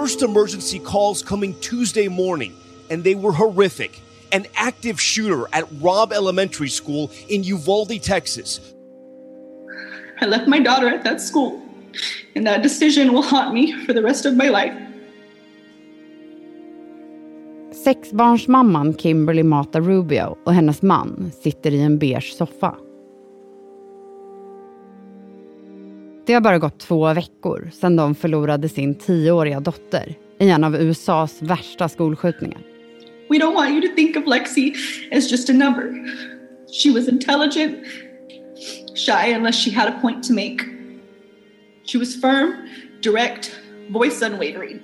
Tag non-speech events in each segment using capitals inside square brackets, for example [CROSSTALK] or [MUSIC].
First emergency calls coming Tuesday morning, and they were horrific. An active shooter at Robb Elementary School in Uvalde, Texas. I left my daughter at that school, and that decision will haunt me for the rest of my life. Sexbarnsmamman Kimberly Mata Rubio och hennes man sitter i en beige soffa. Det har bara gått två veckor sedan de förlorade sin tioåriga dotter i en av USAs värsta skolskjutningar. We don't want you to think of Lexi as just a number. She was intelligent, shy unless she had a point to make. She was firm, direct, voice unwavering.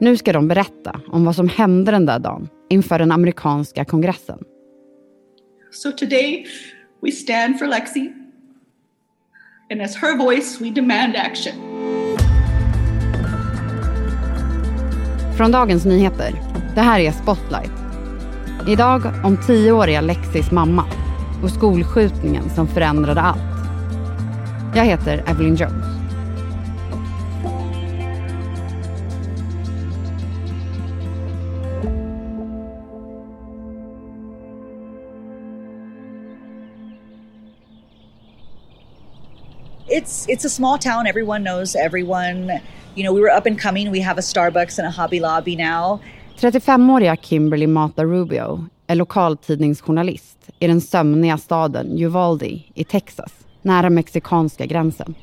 Nu ska de berätta om vad som hände den där dagen inför den amerikanska kongressen. So today we stand for Lexi, and as her voice we demand action. Från Dagens Nyheter. Det här är Spotlight. Idag om tioåriga Lexis mamma och skolskjutningen som förändrade allt. Jag heter Evelyn Jones. It's a small town. Everyone knows everyone. You know, we were up and coming. We have a Starbucks and a Hobby Lobby now. 35-åriga Kimberly Mata Rubio är lokaltidningsjournalist i den sömniga staden Uvalde i Texas, nära mexikanska gränsen.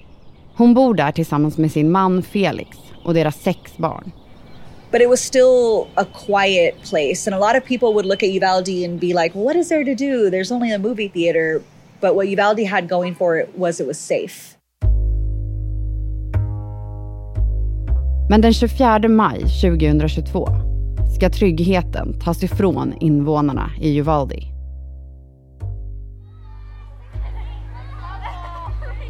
Hon bor där tillsammans med sin man Felix och deras sex barn. But it was still a quiet place. And a lot of people would look at Uvalde and be like, what is there to do? There's only a movie theater. But what Uvalde had going for it was it was safe. Men den 24 maj 2022 ska tryggheten tas ifrån invånarna i Uvalde.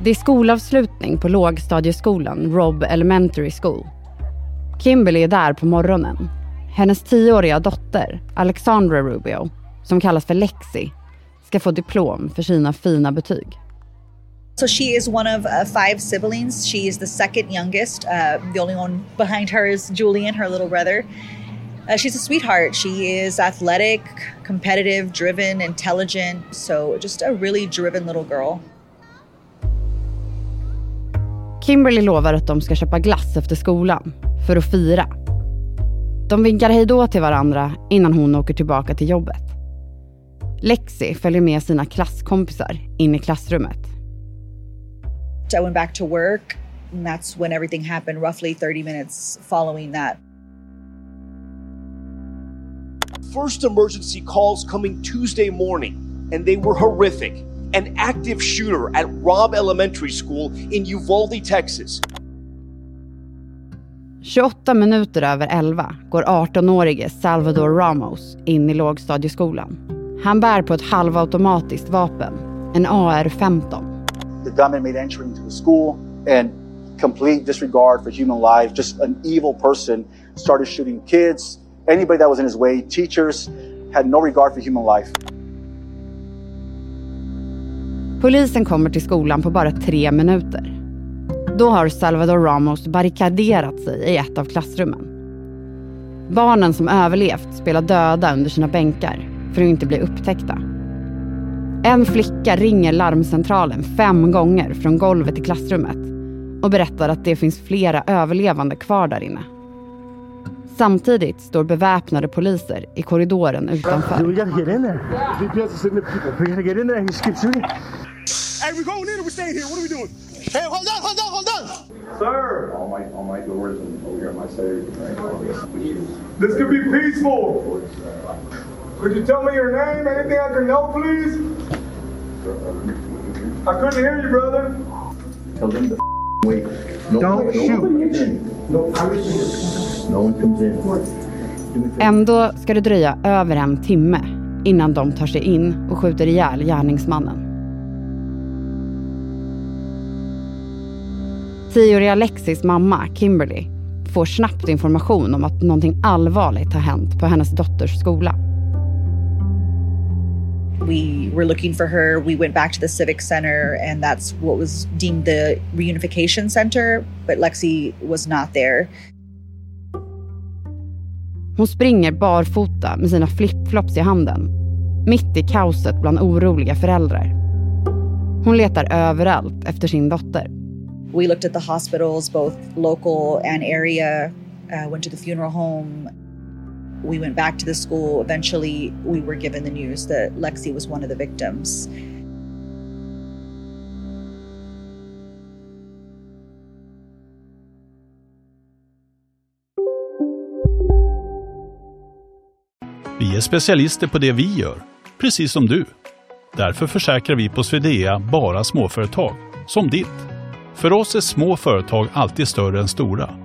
Det är skolavslutning på lågstadieskolan Robb Elementary School. Kimberly är där på morgonen. Hennes tioåriga dotter, Alexandra Rubio, som kallas för Lexi, ska få diplom för sina fina betyg. So she is one of uh, five siblings. She is the second youngest. Uh, the only one behind her is Julian, her little brother. Uh, she's a sweetheart. She is athletic, competitive, driven, intelligent. So just a really driven little girl. Kimberly lovar att de ska köpa glass efter skolan för att fira. De vinkar hejdå till varandra innan hon åker tillbaka till jobbet. Lexi följer med sina klasskompisar in i klassrummet. I went back to work, and that's when everything happened, roughly 30 minutes following that. First emergency calls coming Tuesday morning, and they were horrific. An active shooter at Robb Elementary School in Uvalde, Texas. 28 minuter över 11 går 18-årige Salvador Ramos in i lågstadieskolan. Han bär på ett halvautomatiskt vapen, en AR-15. The gunman made entry into the school and complete disregard for human life, just an evil person, started shooting kids, anybody that was in his way, teachers, had no regard for human life. Polisen kommer till skolan på bara tre minuter. Då har Salvador Ramos barrikaderat sig i ett av klassrummen. Barnen som överlevt spelar döda under sina bänkar för att inte bli upptäckta. En flicka ringer larmcentralen fem gånger från golvet i klassrummet och berättar att det finns flera överlevande kvar där inne. Samtidigt står beväpnade poliser i korridoren utanför. Sir! All my, all my doors and over here my right? This could be peaceful. Could you tell me your name? Anything I can know, please? I couldn't hear you, brother. Tell them to wait. No, Don't no shoot. In. No one comes in. Ändå ska det dröja över en timme innan de tar sig in och skjuter ihjäl gärningsmannen. Tioåriga Lexis mamma, Kimberly, får snabbt information om att någonting allvarligt har hänt på hennes dotters skola. We were looking for her. We went back to the Civic Center, and that's what was deemed the reunification center, but Lexi was not there. Hon springer barfota med sina flipflops i handen. Mitt i kaoset bland oroliga föräldrar. Hon letar överallt efter sin dotter. We looked at the hospitals, both local and area, uh, went to the funeral home. We went back to the school. Eventually, we were given the news that Lexi was one of the victims. Vi är specialister på det vi gör, precis som du. Därför försäkrar vi på Swedea bara småföretag, som ditt. För oss är små företag alltid större än stora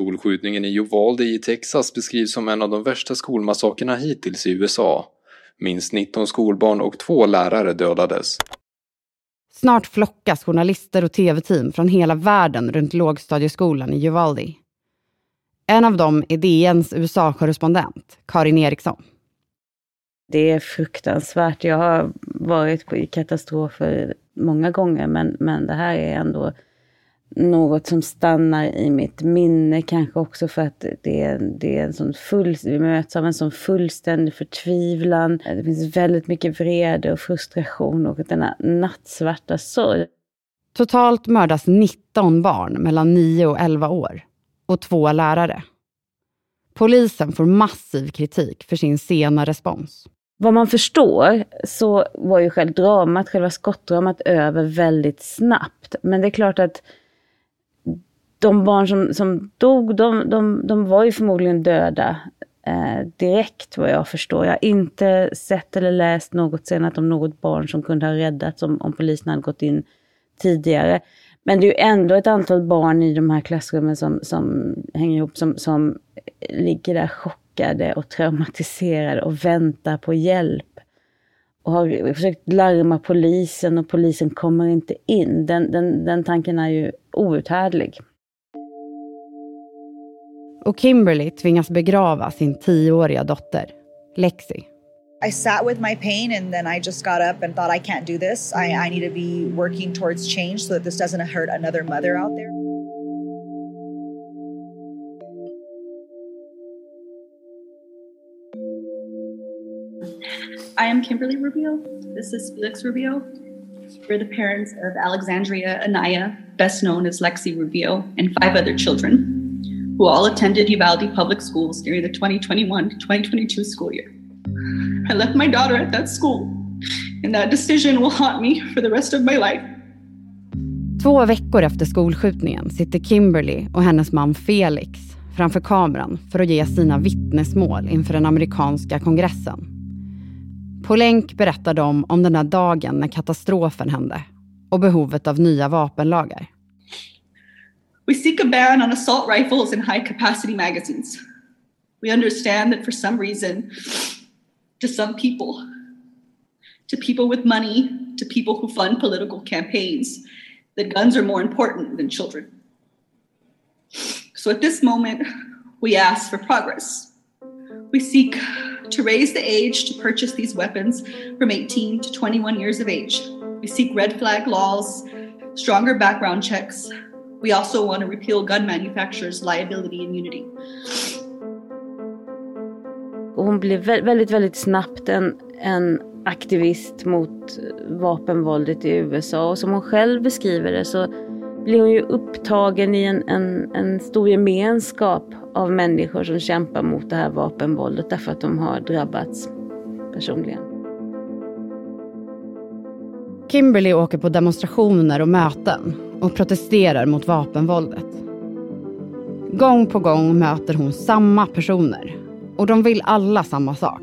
Skolskjutningen i Uvalde i Texas beskrivs som en av de värsta skolmassakerna hittills i USA. Minst 19 skolbarn och två lärare dödades. Snart flockas journalister och tv-team från hela världen runt lågstadieskolan i Uvalde. En av dem är DNs USA-korrespondent, Karin Eriksson. Det är fruktansvärt. Jag har varit i katastrofer många gånger, men, men det här är ändå något som stannar i mitt minne, kanske också för att det är, det är en sån full, vi möts av en sån fullständig förtvivlan. Det finns väldigt mycket vrede och frustration och denna nattsvarta sorg. Totalt mördas 19 barn mellan 9 och 11 år och två lärare. Polisen får massiv kritik för sin sena respons. Vad man förstår så var ju själv dramat, själva skottdramat över väldigt snabbt. Men det är klart att de barn som, som dog, de, de, de var ju förmodligen döda eh, direkt vad jag förstår. Jag har inte sett eller läst något senare om något barn som kunde ha räddats om, om polisen hade gått in tidigare. Men det är ju ändå ett antal barn i de här klassrummen som, som hänger ihop, som, som ligger där chockade och traumatiserade och väntar på hjälp. Och har försökt larma polisen och polisen kommer inte in. Den, den, den tanken är ju outhärdlig. Och Kimberly tvingas begrava sin tioåriga dotter, Lexi. I sat with my pain and then I just got up and thought, I can't do this. I, I need to be working towards change so that this doesn't hurt another mother out there. I am Kimberly Rubio. This is Felix Rubio. We're the parents of Alexandria Anaya, best known as Lexi Rubio, and five other children who all attended Uvalde Public Schools during the 2021 2022 school year. I left my daughter at that school, and that decision will haunt me for the rest of my life. Två veckor efter skolskjutningen sitter Kimberly och hennes man Felix framför kameran för att ge sina vittnesmål inför den amerikanska kongressen. På länk berättar de om den där dagen när katastrofen hände och behovet av nya vapenlagar. We seek a ban on assault rifles and high capacity magazines. We understand that for some reason, to some people, to people with money, to people who fund political campaigns, that guns are more important than children. So at this moment, we ask for progress. We seek to raise the age to purchase these weapons from 18 to 21 years of age. We seek red flag laws, stronger background checks. We also want to repeal gun manufacturers' liability immunity. Hon blev väldigt, väldigt snabbt en, en aktivist mot vapenvåldet i USA och som hon själv beskriver det så blir hon ju upptagen i en, en, en stor gemenskap av människor som kämpar mot det här vapenvåldet därför att de har drabbats personligen. Kimberly åker på demonstrationer och möten och protesterar mot vapenvåldet. Gång på gång möter hon samma personer och de vill alla samma sak.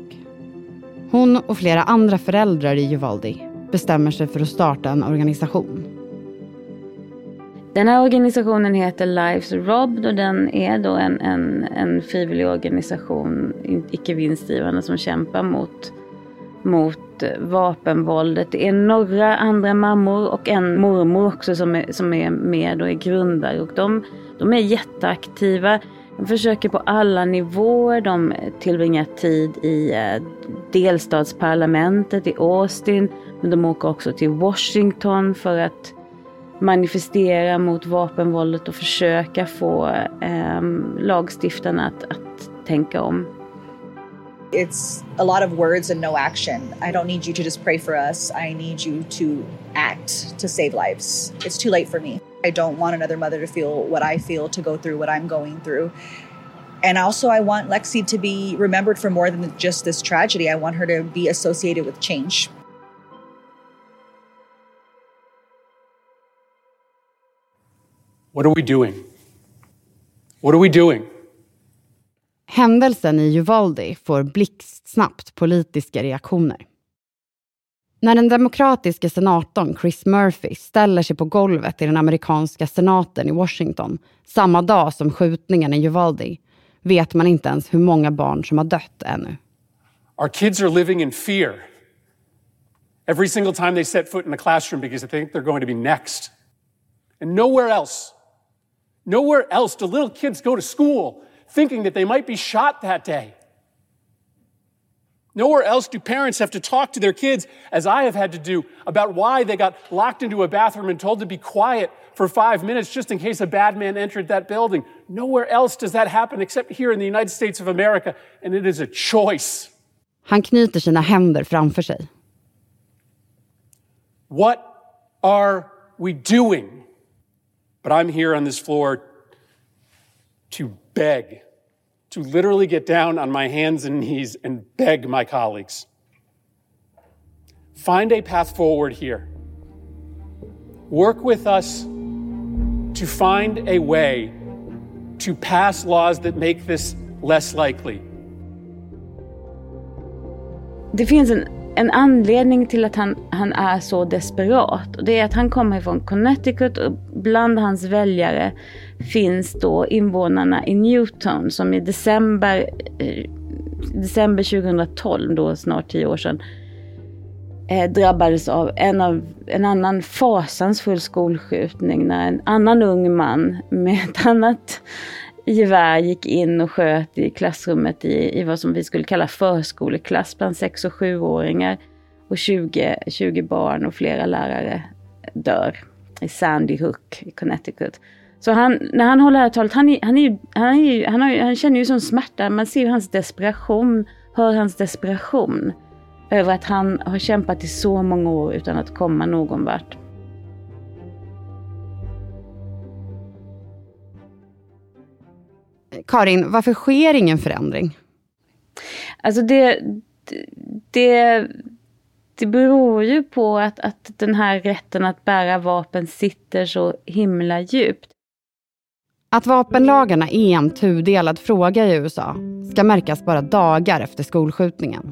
Hon och flera andra föräldrar i Uvalde bestämmer sig för att starta en organisation. Den här organisationen heter Lives Robbed och den är då en, en, en frivillig organisation, icke vinstdrivande, som kämpar mot, mot vapenvåldet. Det är några andra mammor och en mormor också som är, som är med och är grundare. Och de, de är jätteaktiva. De försöker på alla nivåer. De tillbringar tid i eh, delstatsparlamentet i Austin. Men de åker också till Washington för att manifestera mot vapenvåldet och försöka få eh, lagstiftarna att, att tänka om. It's a lot of words and no action. I don't need you to just pray for us. I need you to act to save lives. It's too late for me. I don't want another mother to feel what I feel, to go through what I'm going through. And also, I want Lexi to be remembered for more than just this tragedy. I want her to be associated with change. What are we doing? What are we doing? Händelsen i Uvalde får blixtsnabbt politiska reaktioner. När den demokratiska senatorn Chris Murphy ställer sig på golvet i den amerikanska senaten i Washington samma dag som skjutningen i Uvalde vet man inte ens hur många barn som har dött ännu. Our kids are living in fear every single time they set foot in a classroom because they think they're going to be next. And nowhere else, nowhere else do little kids go to school thinking that they might be shot that day. Nowhere else do parents have to talk to their kids, as I have had to do, about why they got locked into a bathroom and told to be quiet for five minutes just in case a bad man entered that building. Nowhere else does that happen except here in the United States of America, and it is a choice. Han knyter sina händer framför sig. What are we doing? But I'm here on this floor to beg, to literally get down on my hands and knees and beg my colleagues. Find a path forward here. Work with us to find a way to pass laws that make this less likely. Det finns en, en anledning till att han, han är så desperat. Och det är att han kommer från Connecticut och bland hans väljare finns då invånarna i Newton som i december, eh, december 2012, då snart tio år sedan, eh, drabbades av en, av en annan fasansfull skolskjutning när en annan ung man med ett annat gevär gick in och sköt i klassrummet i, i vad som vi skulle kalla förskoleklass bland sex och sjuåringar. Och 20, 20 barn och flera lärare dör i Sandy Hook i Connecticut. Så han, när han håller det här talet, han, är, han, är, han, är, han, har, han känner ju sån smärta. Man ser hans desperation, hör hans desperation över att han har kämpat i så många år utan att komma någon vart. Karin, varför sker ingen förändring? Alltså det, det, det beror ju på att, att den här rätten att bära vapen sitter så himla djupt. Att vapenlagarna är en tudelad fråga i USA ska märkas bara dagar efter skolskjutningen.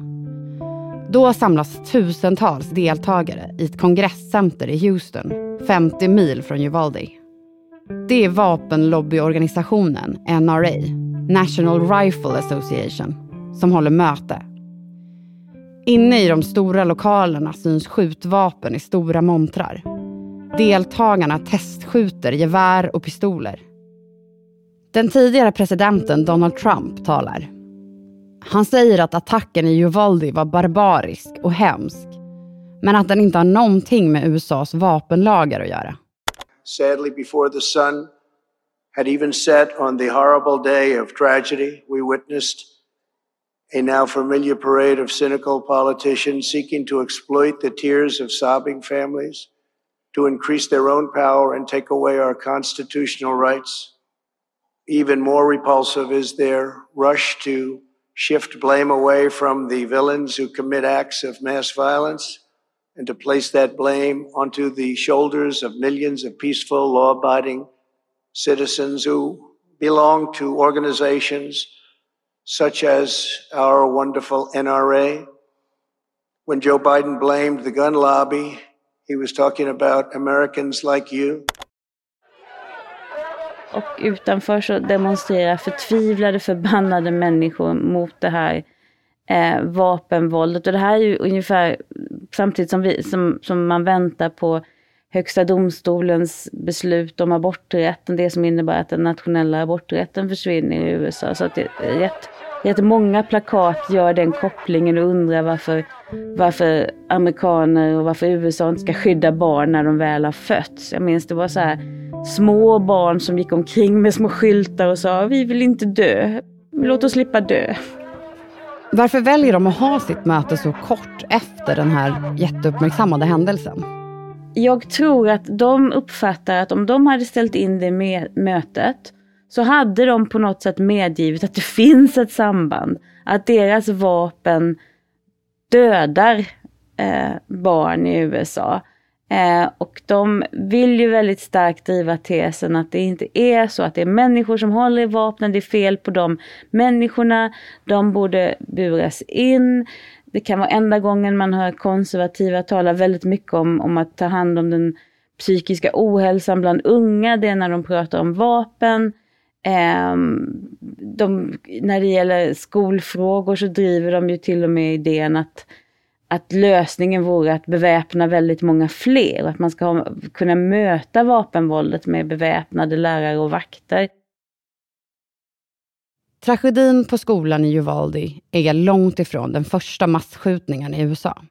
Då samlas tusentals deltagare i ett kongresscenter i Houston, 50 mil från Uvalde. Det är vapenlobbyorganisationen NRA, National Rifle Association, som håller möte. Inne i de stora lokalerna syns skjutvapen i stora montrar. Deltagarna testskjuter gevär och pistoler. Den tidigare presidenten Donald Trump talar. Han säger att attacken i Uvalde var barbarisk och hemsk, men att den inte har någonting med USAs vapenlagar att göra. Sadly, before the sun had even set on the horrible day of tragedy, we witnessed a now familiar parade of cynical politicians seeking to exploit the tears of sobbing families to increase their own power and take away our constitutional rights. Even more repulsive is their rush to shift blame away from the villains who commit acts of mass violence and to place that blame onto the shoulders of millions of peaceful, law abiding citizens who belong to organizations such as our wonderful NRA, When Joe Biden blamed the gun lobby, he was talking about Americans like you. Och utanför så demonstrerar förtvivlade, förbannade människor mot det här eh, vapenvåldet. Och det här är ju ungefär samtidigt som, vi, som, som man väntar på Högsta domstolens beslut om aborträtten, det som innebär att den nationella aborträtten försvinner i USA. Så att det är rätt, rätt många plakat gör den kopplingen och undrar varför, varför amerikaner och varför USA inte ska skydda barn när de väl har fötts. Jag minns det var så här små barn som gick omkring med små skyltar och sa vi vill inte dö, låt oss slippa dö. Varför väljer de att ha sitt möte så kort efter den här jätteuppmärksammade händelsen? Jag tror att de uppfattar att om de hade ställt in det mötet så hade de på något sätt medgivit att det [LAUGHS] finns ett samband. Att deras vapen dödar eh, barn i USA. Eh, och de vill ju väldigt starkt driva tesen att det inte är så att det är människor som håller i vapnen, det är fel på de människorna, de borde buras in. Det kan vara enda gången man hör konservativa tala väldigt mycket om, om att ta hand om den psykiska ohälsan bland unga, det är när de pratar om vapen. Eh, de, när det gäller skolfrågor så driver de ju till och med idén att att lösningen vore att beväpna väldigt många fler och att man ska ha, kunna möta vapenvåldet med beväpnade lärare och vakter. Tragedin på skolan i Uvalde är långt ifrån den första massskjutningen i USA.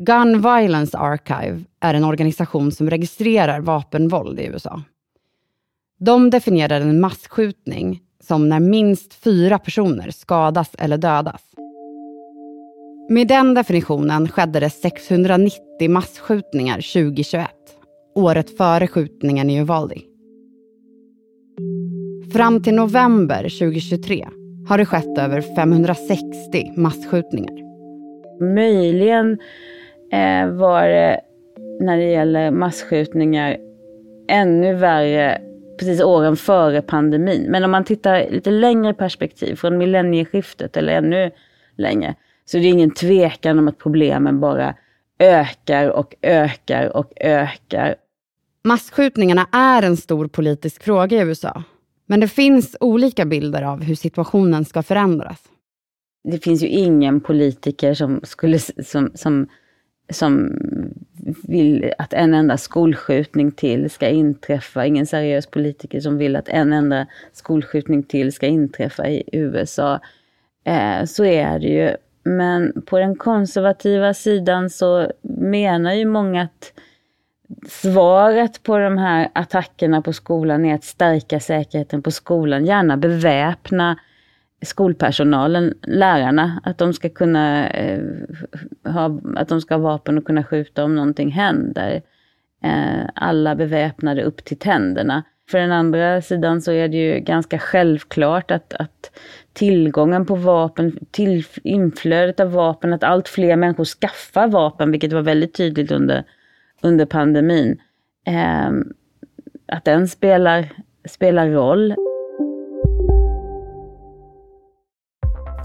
Gun Violence Archive är en organisation som registrerar vapenvåld i USA. De definierar en massskjutning som när minst fyra personer skadas eller dödas. Med den definitionen skedde det 690 massskjutningar 2021, året före skjutningen i Uvalde. Fram till november 2023 har det skett över 560 massskjutningar. Möjligen eh, var det när det gäller massskjutningar ännu värre precis åren före pandemin. Men om man tittar lite längre perspektiv, från millennieskiftet eller ännu längre, så det är ingen tvekan om att problemen bara ökar och ökar och ökar. Massskjutningarna är en stor politisk fråga i USA. Men det finns olika bilder av hur situationen ska förändras. Det finns ju ingen politiker som, skulle, som, som, som vill att en enda skolskjutning till ska inträffa. Ingen seriös politiker som vill att en enda skolskjutning till ska inträffa i USA. Eh, så är det ju. Men på den konservativa sidan så menar ju många att svaret på de här attackerna på skolan är att stärka säkerheten på skolan, gärna beväpna skolpersonalen, lärarna, att de ska kunna eh, ha, att de ska ha vapen och kunna skjuta om någonting händer. Eh, alla beväpnade upp till tänderna. För den andra sidan så är det ju ganska självklart att, att tillgången på vapen, till, inflödet av vapen, att allt fler människor skaffar vapen, vilket var väldigt tydligt under, under pandemin. Eh, att den spelar, spelar roll.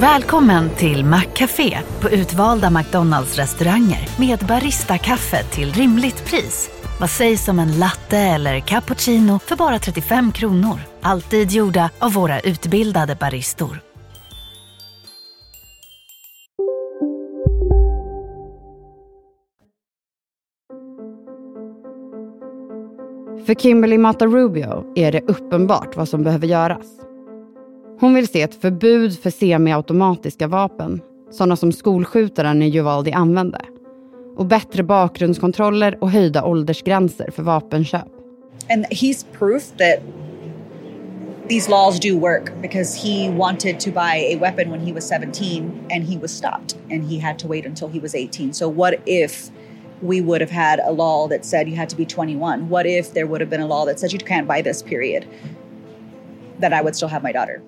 Välkommen till Maccafé på utvalda McDonalds restauranger med Baristakaffe till rimligt pris. Vad sägs om en latte eller cappuccino för bara 35 kronor? Alltid gjorda av våra utbildade baristor. För Kimberly Mata Rubio är det uppenbart vad som behöver göras. Hon vill se ett förbud för semiautomatiska vapen, sådana som skolskjutaren i Uvalde använde. Och bättre bakgrundskontroller och höjda åldersgränser för vapenköp. And he's proof that these laws do work because he wanted to buy a weapon when he was 17 and he was stopped and he had to wait until he was 18. So, what if we would have had a law that said you had to be 21? What if there would have been a law that said you can't buy this period? That I would still have my daughter.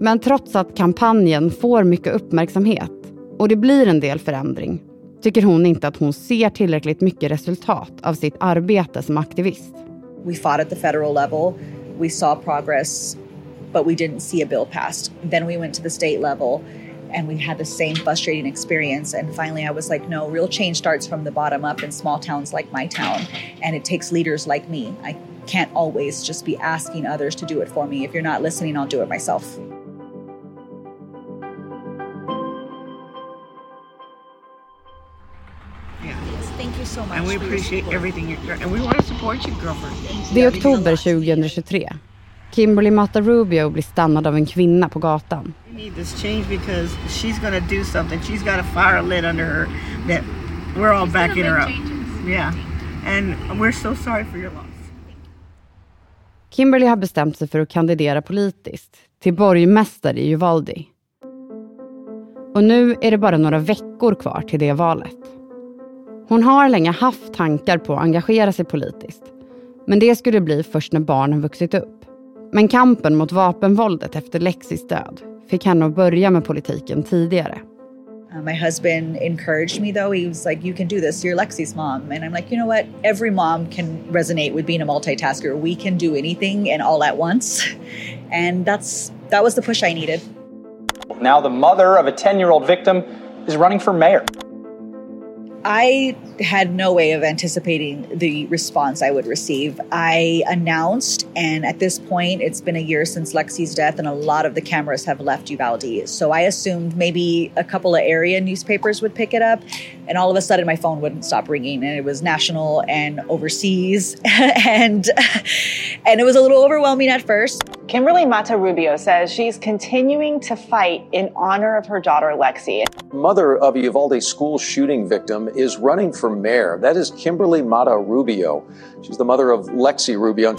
Men trots att kampanjen får mycket uppmärksamhet och det blir en del förändring tycker hon inte att hon ser tillräckligt mycket resultat av sitt arbete som aktivist. We fought at the federal level. We saw progress, but we didn't see a bill passed. Then we went to the state level and we had the same frustrating experience. And finally, I was like, no, real change starts from the bottom up in small towns like my town. And it takes leaders like me. I can't always just be asking others to do it for me. If you're not listening, I'll do it myself. And we appreciate everything you're doing. And we want to support you, girlfriend. Det är oktober 2023. Kimberly Mata Rubio blir stannad av en kvinna på gatan. We need this change because she's going to do something. She's got a fire lit under her that we're all backing her up. Yeah. And we're so sorry for your loss. Kimberly har bestämt sig för att kandidera politiskt till borgmästare i Uvalde. Och nu är det bara några veckor kvar till det valet. Hon har länge haft tankar på att engagera sig politiskt. Men det skulle bli först när barnen vuxit upp. Men kampen mot vapenvåldet efter Lexis död fick henne att börja med politiken tidigare. Uh, my husband encouraged me though. He was like, You can do this. You're Lexi's mom. And I'm like, You know what? Every mom can resonate with being a multitasker. We can do anything and all at once. [LAUGHS] And that's that was the push I needed. Now, the mother of a 10 year old victim is running for mayor. I had no way of anticipating the response I would receive. I announced, and at this point, it's been a year since Lexi's death, and a lot of the cameras have left Uvalde. So I assumed maybe a couple of area newspapers would pick it up, and all of a sudden, my phone wouldn't stop ringing, and it was national and overseas, [LAUGHS] and and it was a little overwhelming at first. Kimberly Mata Rubio says she's continuing to fight in honor of her daughter Lexi. Mother of a Uvalde school shooting victim is running for mayor. That is Kimberly Mata Rubio. She's the mother of Lexi Rubio.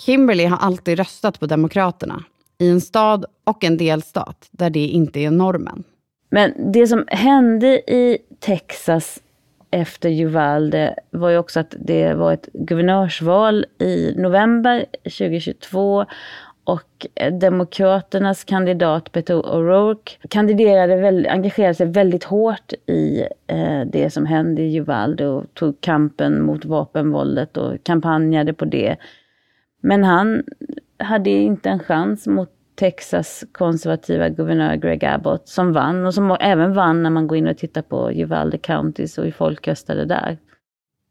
Kimberly har alltid röstat på Demokraterna i en stad och en delstat där det inte är normen. Men det som hände i Texas efter Uvalde var ju också att det var ett guvernörsval i november 2022 och eh, Demokraternas kandidat Beto O'Rourke kandiderade väl, engagerade sig väldigt hårt i eh, det som hände i Uvalde och tog kampen mot vapenvåldet och kampanjade på det. Men han hade inte en chans mot Texas konservativa guvernör Greg Abbott som vann och som även vann när man går in och tittar på Uvalde Counties och hur folk röstade där.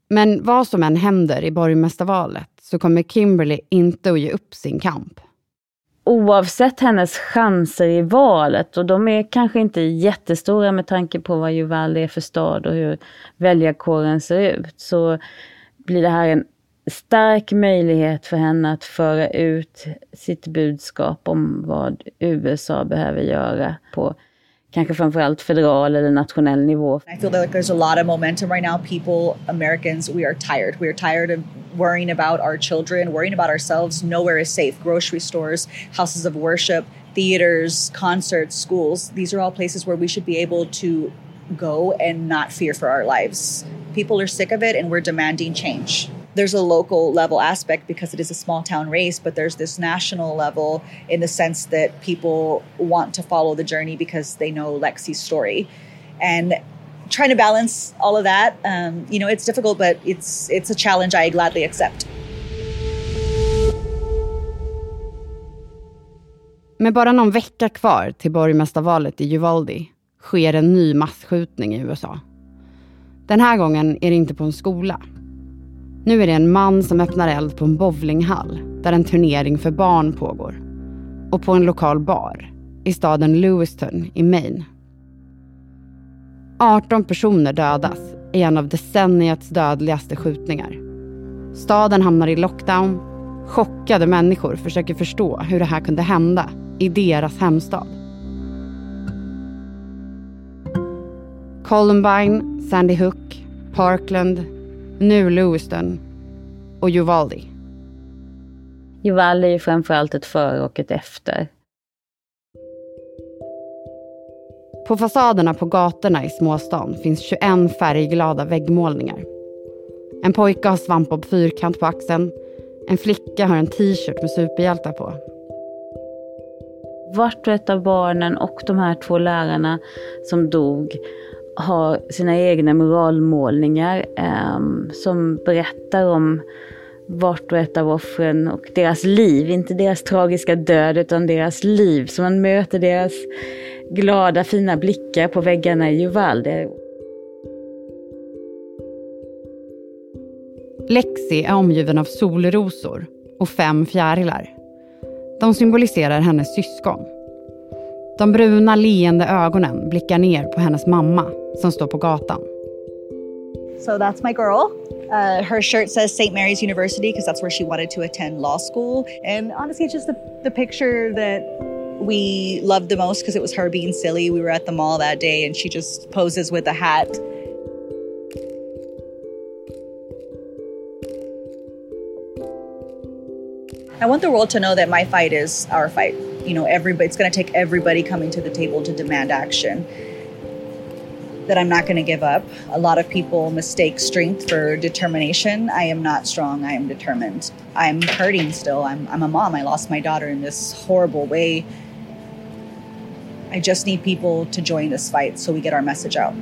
Men vad som än händer i borgmästarvalet så kommer Kimberly inte att ge upp sin kamp. Oavsett hennes chanser i valet, och de är kanske inte jättestora med tanke på vad Uvalde är för stad och hur väljarkåren ser ut, så blir det här en stark möjlighet för henne att föra ut sitt budskap om vad USA behöver göra på kanske framförallt federal eller nationell nivå. I feel like there's a lot of momentum right now. People, Americans, we are tired. We are tired of worrying about our children, worrying about ourselves. Nowhere is safe. Grocery stores, houses of worship, theaters, concerts, schools. These are all places where we should be able to go and not fear for our lives. People are sick of it and we're demanding change there's a local level aspect because it is a small town race, but there's this national level in the sense that people want to follow the journey because they know Lexi's story. And trying to balance all of that, um, you know, it's difficult, but it's it's a challenge I gladly accept. Med bara någon vecka kvar till borgmästarvalet i Uvalde sker en ny massskjutning i USA. Den här gången är det inte på en skola nu är det en man som öppnar eld på en bowlinghall där en turnering för barn pågår. Och på en lokal bar i staden Lewiston i Maine. 18 personer dödas i en av decenniets dödligaste skjutningar. Staden hamnar i lockdown. Chockade människor försöker förstå hur det här kunde hända i deras hemstad. Columbine, Sandy Hook, Parkland, nu Lewiston. och Uvalde. Uvalde är framförallt ett före och ett efter. På fasaderna på gatorna i småstan finns 21 färgglada väggmålningar. En pojke har svampbob fyrkant på axeln. En flicka har en t-shirt med superhjältar på. Vart och ett av barnen och de här två lärarna som dog har sina egna moralmålningar eh, som berättar om vart och ett av offren och deras liv. Inte deras tragiska död utan deras liv. Så man möter deras glada fina blickar på väggarna i Uvalde. Lexi är omgiven av solrosor och fem fjärilar. De symboliserar hennes syskon. De bruna leende ögonen blickar ner på hennes mamma som står på gatan. So that's my girl. Uh, her shirt says St. Mary's University because that's where she wanted to attend law school. And honestly, it's just the, the picture that we loved the most because it was her being silly. We were at the mall that day and she just poses with a hat. I want the world to know that my fight is our fight. You know, everybody, it's going to take everybody coming to the table to demand action. That I'm not going to give up. A lot of people mistake strength for determination. I am not strong. I am determined. I'm hurting still. I'm, I'm a mom. I lost my daughter in this horrible way. I just need people to join this fight so we get our message out.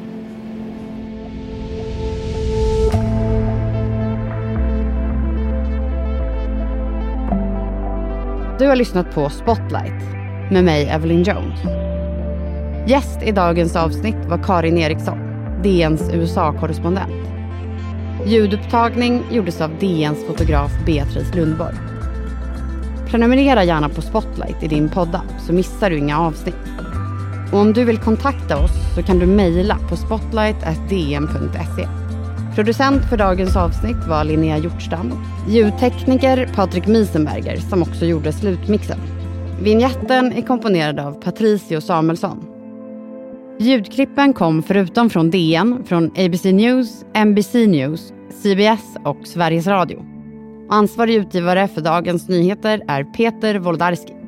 Du har lyssnat på Spotlight med mig, Evelyn Jones. Gäst i dagens avsnitt var Karin Eriksson, DNs USA-korrespondent. Ljudupptagning gjordes av DNs fotograf Beatrice Lundborg. Prenumerera gärna på Spotlight i din poddapp så missar du inga avsnitt. Och om du vill kontakta oss så kan du mejla på spotlight.dn.se. Producent för dagens avsnitt var Linnea Hjortstam. Ljudtekniker Patrik Miesenberger som också gjorde slutmixen. Vignetten är komponerad av Patricio Samuelsson. Ljudklippen kom förutom från DN, från ABC News, NBC News, CBS och Sveriges Radio. Ansvarig utgivare för Dagens Nyheter är Peter Woldarski.